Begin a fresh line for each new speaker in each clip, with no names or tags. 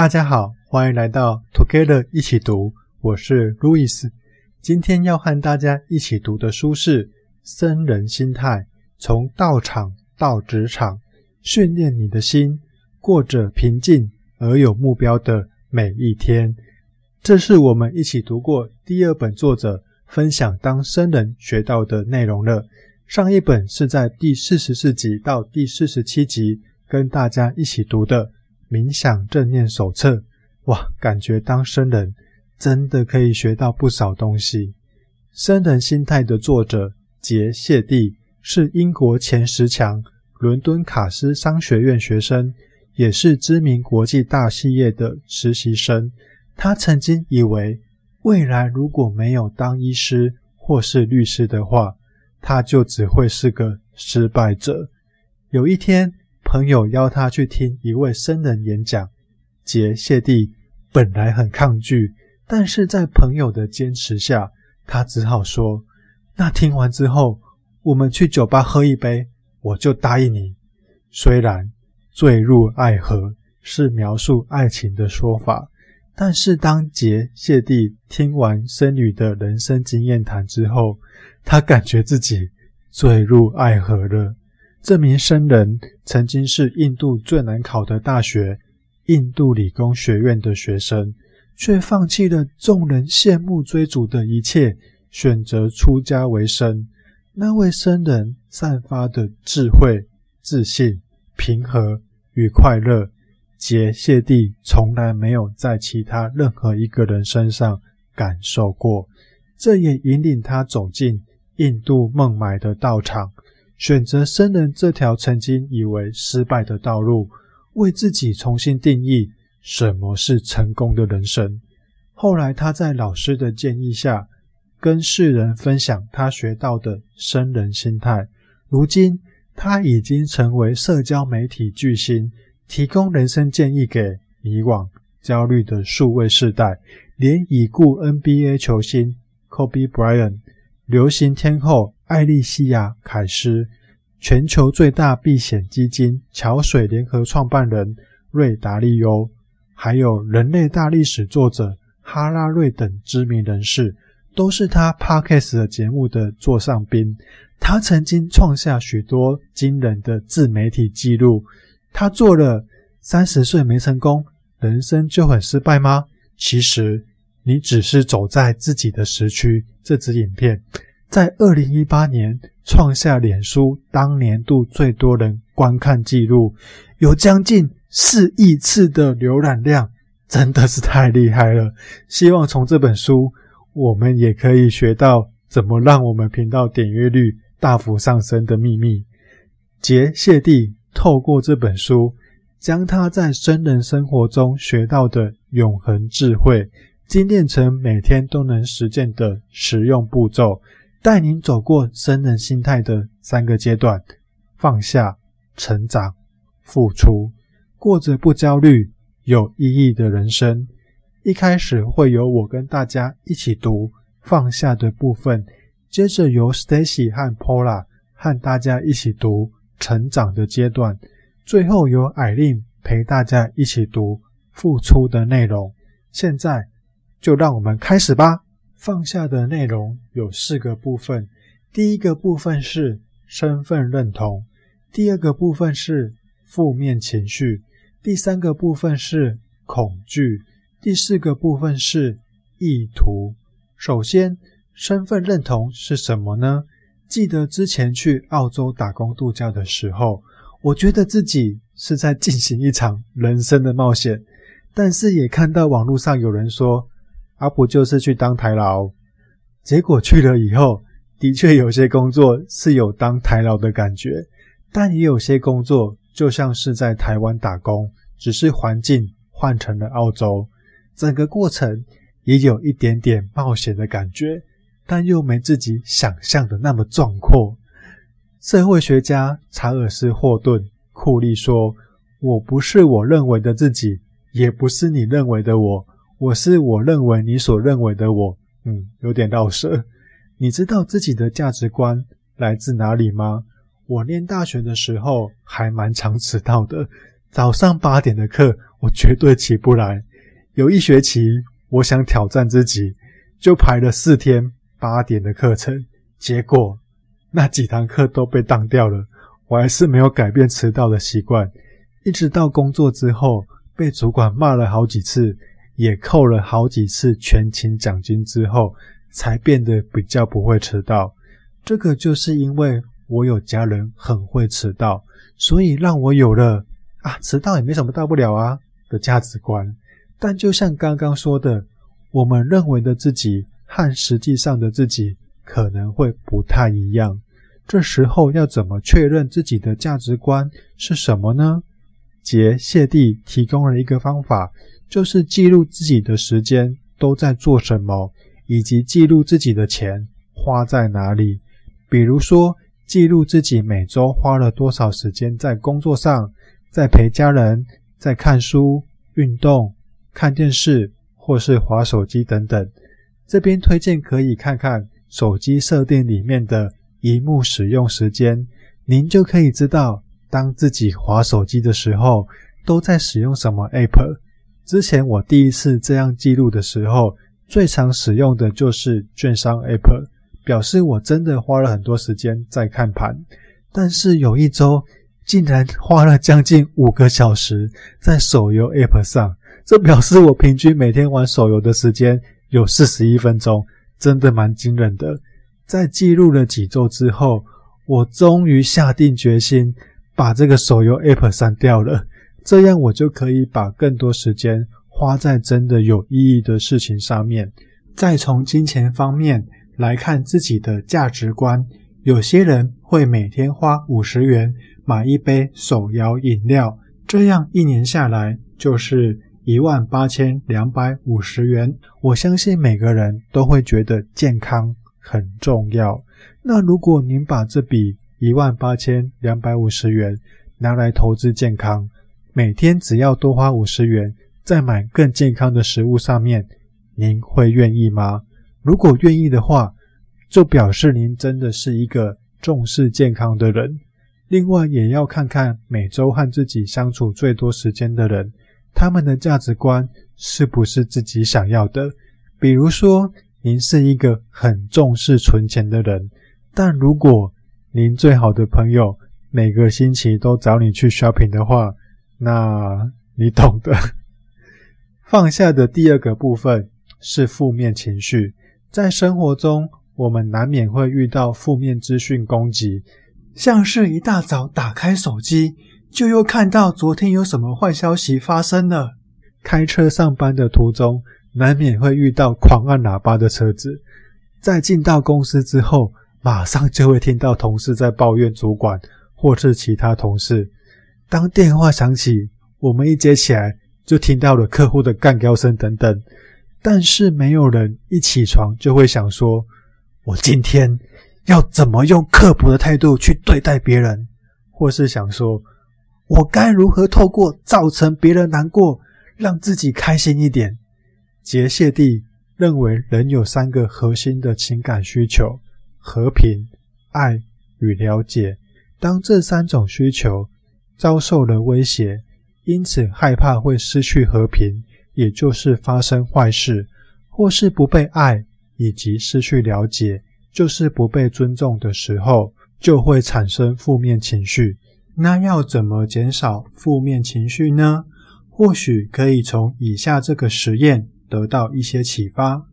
大家好，欢迎来到 Together 一起读，我是路易斯。今天要和大家一起读的书是《僧人心态：从道场到职场，训练你的心，过着平静而有目标的每一天》。这是我们一起读过第二本作者分享当僧人学到的内容了。上一本是在第四十四集到第四十七集跟大家一起读的。冥想正念手册，哇，感觉当僧人真的可以学到不少东西。僧人心态的作者杰谢蒂是英国前十强伦敦卡斯商学院学生，也是知名国际大企业的实习生。他曾经以为未来如果没有当医师或是律师的话，他就只会是个失败者。有一天，朋友邀他去听一位僧人演讲，杰谢蒂本来很抗拒，但是在朋友的坚持下，他只好说：“那听完之后，我们去酒吧喝一杯，我就答应你。”虽然“坠入爱河”是描述爱情的说法，但是当杰谢蒂听完僧侣的人生经验谈之后，他感觉自己坠入爱河了。这名僧人曾经是印度最难考的大学——印度理工学院的学生，却放弃了众人羡慕追逐的一切，选择出家为僧。那位僧人散发的智慧、自信、平和与快乐，杰谢蒂从来没有在其他任何一个人身上感受过。这也引领他走进印度孟买的道场。选择生人这条曾经以为失败的道路，为自己重新定义什么是成功的人生。后来，他在老师的建议下，跟世人分享他学到的生人心态。如今，他已经成为社交媒体巨星，提供人生建议给迷惘、焦虑的数位世代。连已故 NBA 球星 Kobe Bryant、流行天后。艾莉西亚·凯斯，全球最大避险基金桥水联合创办人瑞达利欧，还有人类大历史作者哈拉瑞等知名人士，都是他 Podcast 的节目的座上宾。他曾经创下许多惊人的自媒体记录。他做了三十岁没成功，人生就很失败吗？其实你只是走在自己的时区。这支影片。在二零一八年创下脸书当年度最多人观看记录，有将近四亿次的浏览量，真的是太厉害了。希望从这本书，我们也可以学到怎么让我们频道点阅率大幅上升的秘密。杰谢蒂透过这本书，将他在僧人生活中学到的永恒智慧，精炼成每天都能实践的实用步骤。带您走过生人心态的三个阶段：放下、成长、付出，过着不焦虑、有意义的人生。一开始会由我跟大家一起读放下的部分，接着由 Stacy 和 Pola 和大家一起读成长的阶段，最后由艾琳陪大家一起读付出的内容。现在就让我们开始吧。放下的内容有四个部分，第一个部分是身份认同，第二个部分是负面情绪，第三个部分是恐惧，第四个部分是意图。首先，身份认同是什么呢？记得之前去澳洲打工度假的时候，我觉得自己是在进行一场人生的冒险，但是也看到网络上有人说，阿不就是去当台劳，结果去了以后，的确有些工作是有当台劳的感觉，但也有些工作就像是在台湾打工，只是环境换成了澳洲，整个过程也有一点点冒险的感觉，但又没自己想象的那么壮阔。社会学家查尔斯·霍顿·库利说：“我不是我认为的自己，也不是你认为的我。”我是我认为你所认为的我，嗯，有点绕舌。你知道自己的价值观来自哪里吗？我念大学的时候还蛮常迟到的，早上八点的课我绝对起不来。有一学期，我想挑战自己，就排了四天八点的课程，结果那几堂课都被当掉了。我还是没有改变迟到的习惯，一直到工作之后，被主管骂了好几次，也扣了好几次全勤奖金之后，才变得比较不会迟到。这个就是因为我有家人很会迟到，所以让我有了啊，迟到也没什么大不了啊的价值观。但就像刚刚说的，我们认为的自己和实际上的自己可能会不太一样。这时候要怎么确认自己的价值观是什么呢？杰谢蒂提供了一个方法，就是记录自己的时间都在做什么，以及记录自己的钱花在哪里。比如说，记录自己每周花了多少时间在工作上，在陪家人，在看书、运动。看电视或是划手机等等，这边推荐可以看看手机设定里面的荧幕使用时间，您就可以知道当自己划手机的时候都在使用什么 App。之前我第一次这样记录的时候，最常使用的就是券商 App，表示我真的花了很多时间在看盘。但是有一周竟然花了将近五个小时在手游 App 上。这表示我平均每天玩手游的时间有四十一分钟，真的蛮惊人的。在记录了几周之后，我终于下定决心把这个手游 App 删掉了，这样我就可以把更多时间花在真的有意义的事情上面。再从金钱方面来看自己的价值观，有些人会每天花五十元买一杯手摇饮料，这样一年下来就是。一万八千两百五十元，我相信每个人都会觉得健康很重要。那如果您把这笔一万八千两百五十元拿来投资健康，每天只要多花五十元，在买更健康的食物上面，您会愿意吗？如果愿意的话，就表示您真的是一个重视健康的人。另外，也要看看每周和自己相处最多时间的人。他们的价值观是不是自己想要的？比如说，您是一个很重视存钱的人，但如果您最好的朋友每个星期都找你去 shopping 的话，那你懂的。放下的第二个部分是负面情绪。在生活中，我们难免会遇到负面资讯攻击，像是一大早打开手机。就又看到昨天有什么坏消息发生了。开车上班的途中，难免会遇到狂按喇叭的车子。在进到公司之后，马上就会听到同事在抱怨主管或是其他同事。当电话响起，我们一接起来就听到了客户的干譙声等等。但是没有人一起床就会想说：“我今天要怎么用刻薄的态度去对待别人？”或是想说。我该如何透过造成别人难过，让自己开心一点？杰谢蒂认为，人有三个核心的情感需求：和平、爱与了解。当这三种需求遭受了威胁，因此害怕会失去和平，也就是发生坏事，或是不被爱，以及失去了解，就是不被尊重的时候，就会产生负面情绪。那要怎么减少负面情绪呢？或许可以从以下这个实验得到一些启发。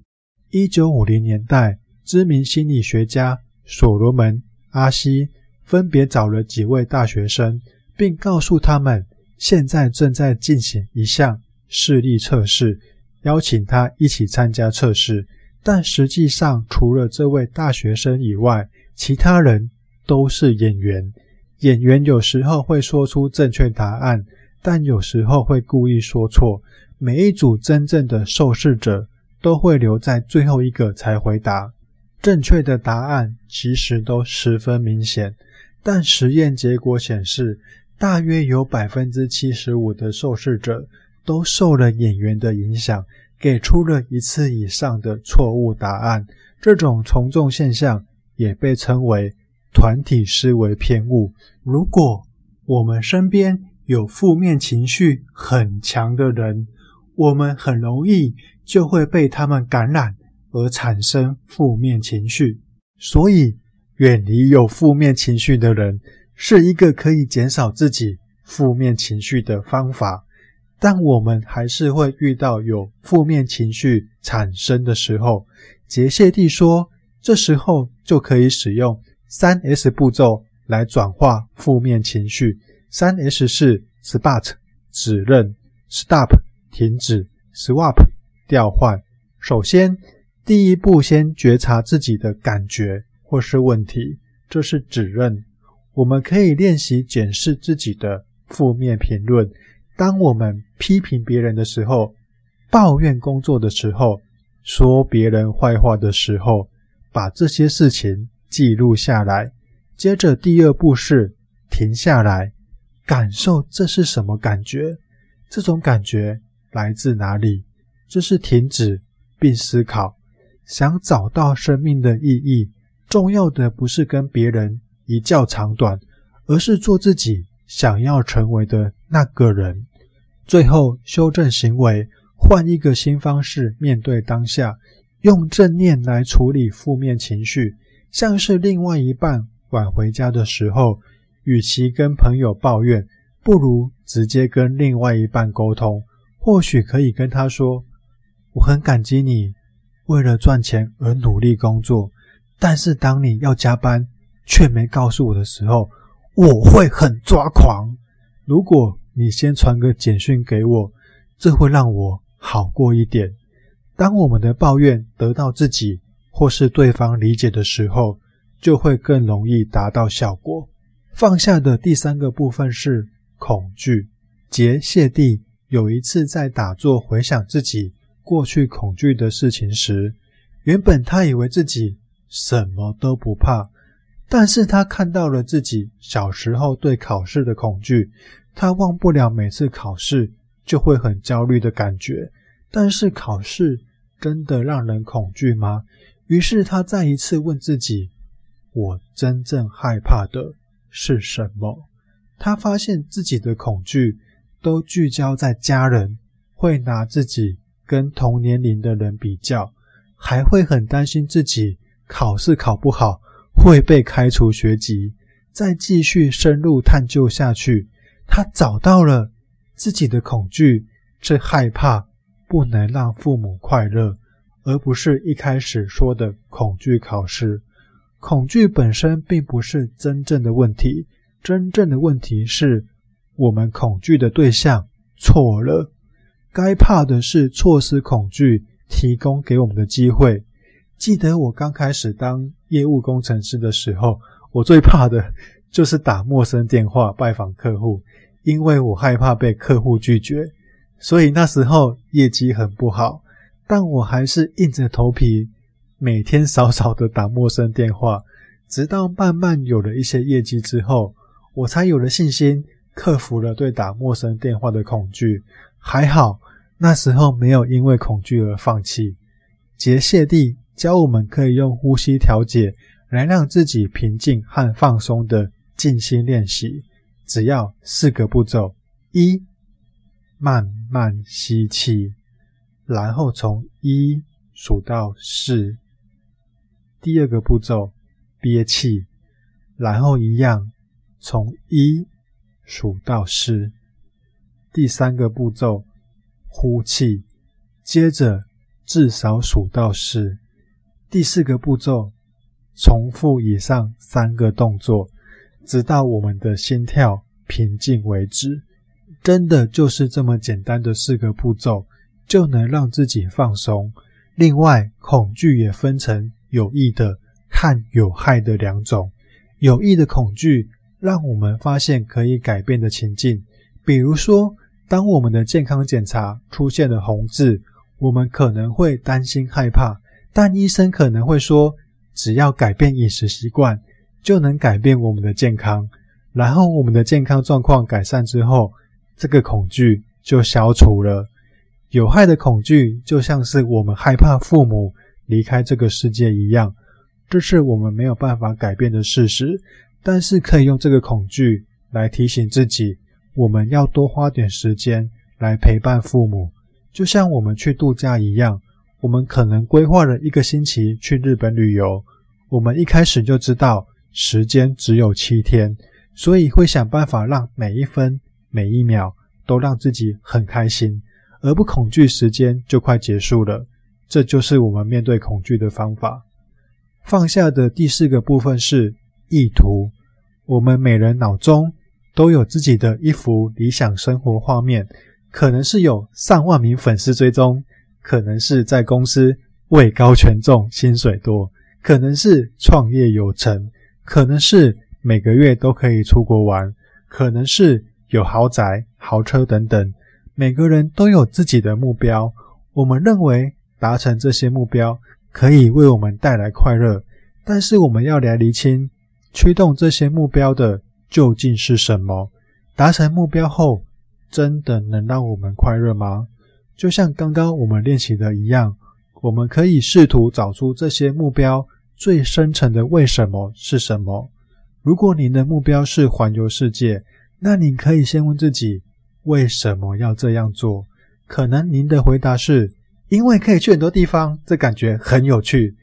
一九五零年代，知名心理学家所罗门·阿西分别找了几位大学生，并告诉他们，现在正在进行一项视力测试，邀请他一起参加测试。但实际上，除了这位大学生以外，其他人都是演员。演员有时候会说出正确答案，但有时候会故意说错。每一组真正的受试者都会留在最后一个才回答。正确的答案其实都十分明显，但实验结果显示，大约有百分之七十五的受试者都受了演员的影响，给出了一次以上的错误答案。这种从众现象也被称为团体思维偏误。如果我们身边有负面情绪很强的人，我们很容易就会被他们感染而产生负面情绪。所以，远离有负面情绪的人是一个可以减少自己负面情绪的方法。但我们还是会遇到有负面情绪产生的时候，杰谢蒂说，这时候就可以使用三 S 步骤来转化负面情绪。三 S 是 Spot 指认，Stop 停止，Swap 调换。首先，第一步先觉察自己的感觉或是问题，这是指认。我们可以练习检视自己的负面评论。当我们批评别人的时候，抱怨工作的时候，说别人坏话的时候，把这些事情记录下来。接着，第二步是停下来，感受这是什么感觉？这种感觉来自哪里？这是停止并思考，想找到生命的意义。重要的不是跟别人一较长短，而是做自己想要成为的那个人。最后，修正行为，换一个新方式面对当下，用正念来处理负面情绪。像是另外一半晚回家的时候，与其跟朋友抱怨，不如直接跟另外一半沟通。或许可以跟他说：“我很感激你为了赚钱而努力工作，但是当你要加班却没告诉我的时候，我会很抓狂。”如果你先传个简讯给我，这会让我好过一点。当我们的抱怨得到自己或是对方理解的时候，就会更容易达到效果。放下的第三个部分是恐惧。杰谢蒂有一次在打坐回想自己过去恐惧的事情时，原本他以为自己什么都不怕，但是他看到了自己小时候对考试的恐惧。他忘不了每次考试就会很焦虑的感觉，但是考试真的让人恐惧吗？于是他再一次问自己：“我真正害怕的是什么？”他发现自己的恐惧都聚焦在家人，会拿自己跟同年龄的人比较，还会很担心自己考试考不好会被开除学籍。再继续深入探究下去。他找到了自己的恐惧，是害怕不能让父母快乐，而不是一开始说的恐惧考试。恐惧本身并不是真正的问题，真正的问题是我们恐惧的对象错了。该怕的是错失恐惧提供给我们的机会。记得我刚开始当业务工程师的时候，我最怕的。就是打陌生电话拜访客户，因为我害怕被客户拒绝，所以那时候业绩很不好。但我还是硬着头皮，每天少少的打陌生电话，直到慢慢有了一些业绩之后，我才有了信心，克服了对打陌生电话的恐惧。还好那时候没有因为恐惧而放弃。杰谢蒂教我们可以用呼吸调节来让自己平静和放松的。静心练习，只要四个步骤：一、慢慢吸气，然后从一数到四；第二个步骤，憋气，然后一样从一数到四；第三个步骤，呼气，接着至少数到四；第四个步骤，重复以上三个动作。直到我们的心跳平静为止，真的就是这么简单的四个步骤，就能让自己放松。另外，恐惧也分成有益的和有害的两种。有益的恐惧让我们发现可以改变的情境，比如说，当我们的健康检查出现了红字，我们可能会担心害怕，但医生可能会说，只要改变饮食习惯。就能改变我们的健康，然后我们的健康状况改善之后，这个恐惧就消除了。有害的恐惧就像是我们害怕父母离开这个世界一样，这是我们没有办法改变的事实。但是可以用这个恐惧来提醒自己，我们要多花点时间来陪伴父母，就像我们去度假一样。我们可能规划了一个星期去日本旅游，我们一开始就知道时间只有七天，所以会想办法让每一分每一秒都让自己很开心，而不恐惧时间就快结束了。这就是我们面对恐惧的方法。放下的第四个部分是意图。我们每人脑中都有自己的一幅理想生活画面，可能是有上万名粉丝追踪。可能是在公司位高权重、薪水多，可能是创业有成，可能是每个月都可以出国玩，可能是有豪宅、豪车等等。每个人都有自己的目标，我们认为达成这些目标可以为我们带来快乐，但是我们要来厘清驱动这些目标的究竟是什么？达成目标后，真的能让我们快乐吗？就像刚刚我们练习的一样，我们可以试图找出这些目标最深层的为什么是什么。如果您的目标是环游世界，那您可以先问自己为什么要这样做。可能您的回答是因为可以去很多地方，这感觉很有趣。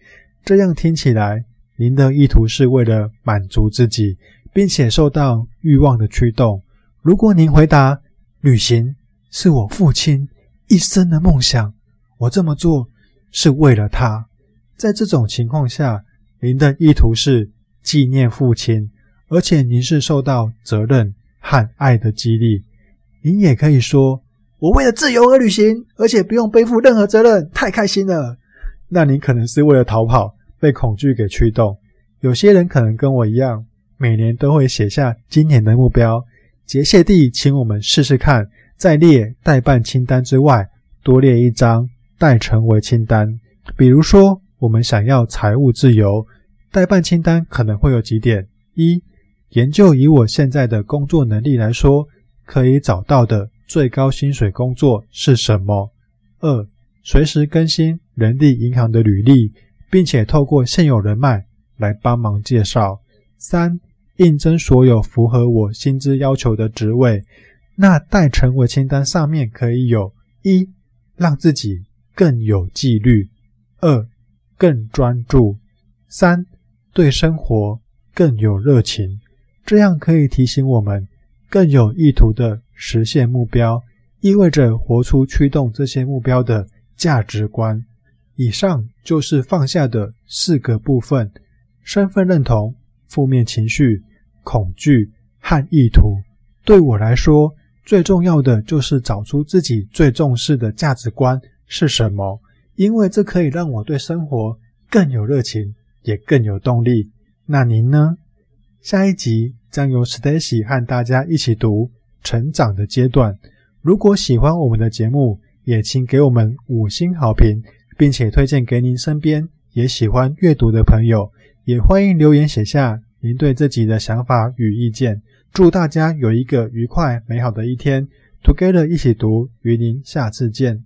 这样听起来，您的意图是为了满足自己，并且受到欲望的驱动。如果您回答旅行是我父亲一生的梦想，我这么做是为了他。在这种情况下，您的意图是纪念父亲，而且您是受到责任和爱的激励。您也可以说：“我为了自由而旅行，而且不用背负任何责任，太开心了。”那您可能是为了逃跑，被恐惧给驱动。有些人可能跟我一样，每年都会写下今年的目标。杰谢蒂，请我们试试看。在列代办清单之外，多列一张待成为清单。比如说，我们想要财务自由，代办清单可能会有几点：一、研究以我现在的工作能力来说，可以找到的最高薪水工作是什么；二、随时更新人力银行的履历，并且透过现有人脉来帮忙介绍；三、应征所有符合我薪资要求的职位。那待成为清单上面可以有：一、让自己更有纪律；二、更专注；三、对生活更有热情。这样可以提醒我们更有意图地实现目标，意味着活出驱动这些目标的价值观。以上就是放下的四个部分：身份认同、负面情绪、恐惧和意图。对我来说，最重要的就是找出自己最重视的价值观是什么，因为这可以让我对生活更有热情，也更有动力。那您呢？下一集将由 Stacy 和大家一起读成长的阶段。如果喜欢我们的节目，也请给我们五星好评，并且推荐给您身边也喜欢阅读的朋友。也欢迎留言写下您对自己的想法与意见。祝大家有一个愉快美好的一天，Together 一起读，与您下次见。